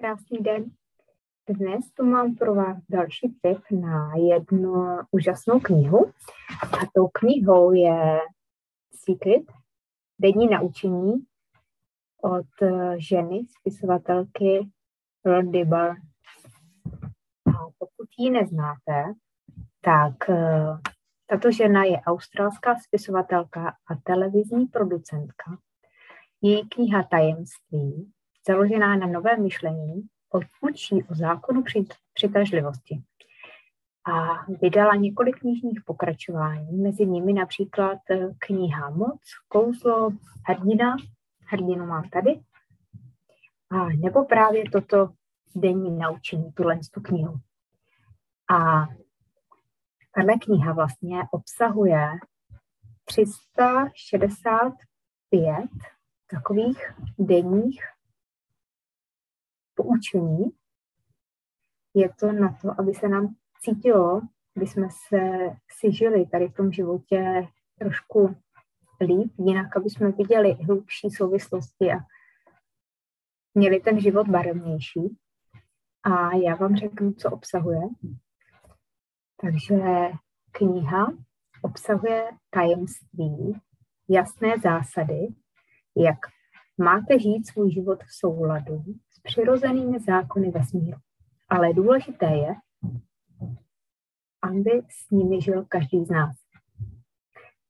Krásný den. Dnes tu mám pro vás další tip na jednu úžasnou knihu. A tou knihou je Secret, denní naučení od ženy, spisovatelky Rhonda Bar. A pokud ji neznáte, tak eh, tato žena je australská spisovatelka a televizní producentka. Její kniha Tajemství založená na novém myšlení, učí o zákonu přitažlivosti. A vydala několik knižních pokračování, mezi nimi například eh, kniha Moc, Kouzlo, Hrdina, hrdinu mám tady, a nebo právě toto denní naučení, tuhle tu knihu. A tahle kniha vlastně obsahuje 365 takových denních poučení. Je to na to, aby se nám cítilo, aby jsme se si žili tady v tom životě trošku líp, jinak aby jsme viděli hlubší souvislosti a měli ten život barevnější. A já vám řeknu, co obsahuje. Takže kniha obsahuje tajemství, jasné zásady, jak máte žít svůj život v souladu přirozenými zákony vesmíru. Ale důležité je, aby s nimi žil každý z nás.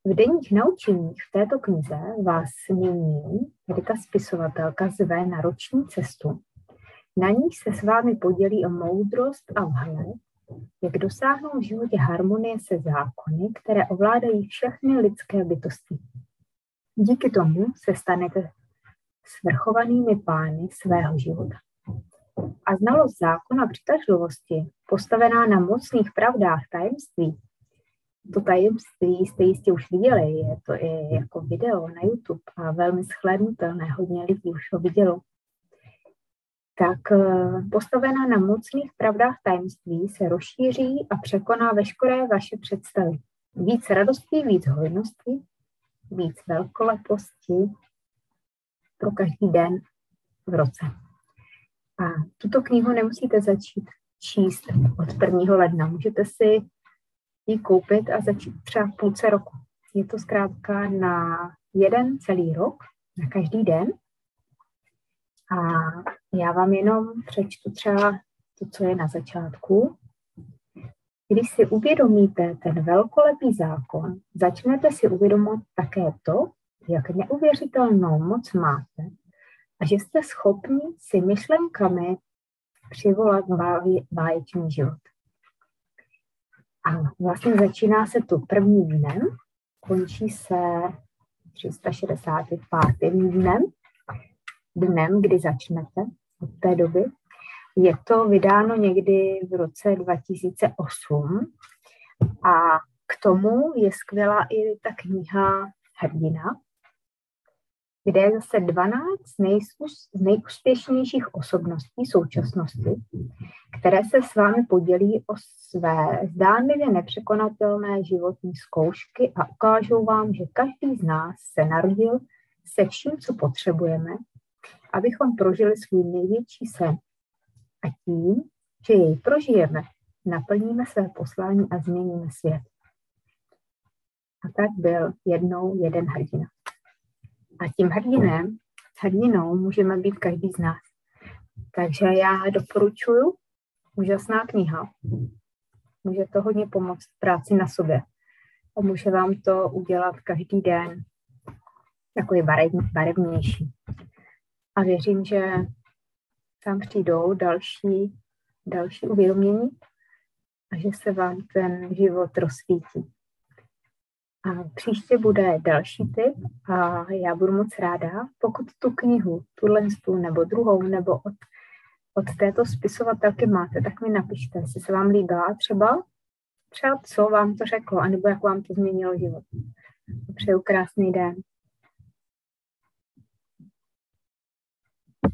V denních naučeních v této knize vás nyní Rita spisovatelka zve na roční cestu. Na ní se s vámi podělí o moudrost a vhled, jak dosáhnout v životě harmonie se zákony, které ovládají všechny lidské bytosti. Díky tomu se stanete svrchovanými pány svého života. A znalost zákona přitažlivosti, postavená na mocných pravdách tajemství, to tajemství jste jistě už viděli, je to i jako video na YouTube a velmi shlédnutelné, hodně lidí už ho vidělo. Tak eh, postavená na mocných pravdách tajemství se rozšíří a překoná veškeré vaše představy. Víc radosti, víc hojnosti, víc velkoleposti, pro každý den v roce. A tuto knihu nemusíte začít číst od 1. ledna. Můžete si ji koupit a začít třeba v půlce roku. Je to zkrátka na jeden celý rok, na každý den. A já vám jenom přečtu třeba to, co je na začátku. Když si uvědomíte ten velkolepý zákon, začnete si uvědomovat také to, jak neuvěřitelnou moc máte a že jste schopni si myšlenkami přivolat báječný život. A vlastně začíná se tu prvním dnem, končí se 365. dnem, dnem, kdy začnete od té doby. Je to vydáno někdy v roce 2008 a k tomu je skvělá i ta kniha Hrdina, kde je zase 12 nejús, nejúspěšnějších osobností současnosti, které se s vámi podělí o své zdánlivě nepřekonatelné životní zkoušky a ukážou vám, že každý z nás se narodil se vším, co potřebujeme, abychom prožili svůj největší sen. A tím, že jej prožijeme, naplníme své poslání a změníme svět. A tak byl jednou jeden hrdina. A tím hrdinem, hrdinou můžeme být každý z nás. Takže já doporučuji, úžasná kniha. Může to hodně pomoct v práci na sobě. A může vám to udělat každý den takový barev, barevnější. A věřím, že tam přijdou další, další uvědomění a že se vám ten život rozsvítí. A příště bude další tip a já budu moc ráda, pokud tu knihu, tuhle nebo druhou, nebo od, od této spisovatelky máte, tak mi napište, jestli se vám líbila třeba, třeba co vám to řeklo, anebo jak vám to změnilo život. Přeju krásný den.